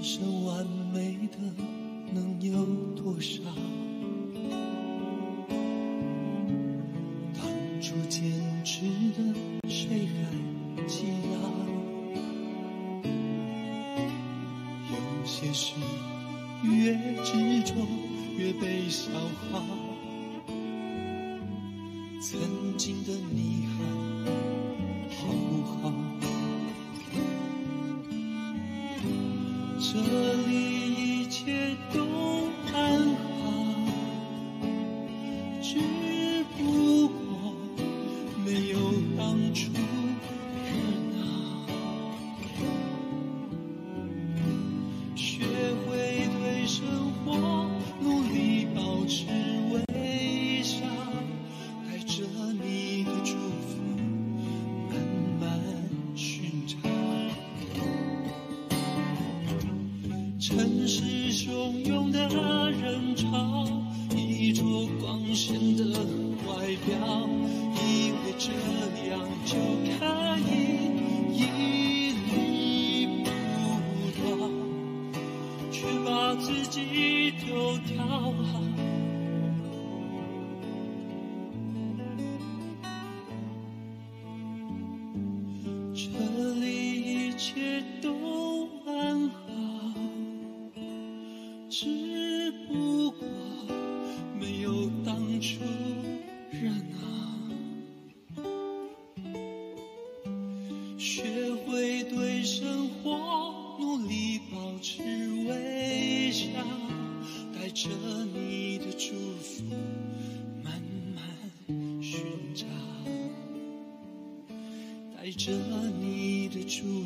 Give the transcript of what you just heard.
人生完美的能有多少？当初坚持的，谁还记得？有些事越执着越被消耗。曾经的你这里一切都安好，只不过没有当初。城市汹涌的人潮，衣着光鲜的外表，以为这样就可以屹立不倒，却把自己丢掉。了只不过没有当初热闹，学会对生活努力保持微笑，带着你的祝福慢慢寻找，带着你的祝。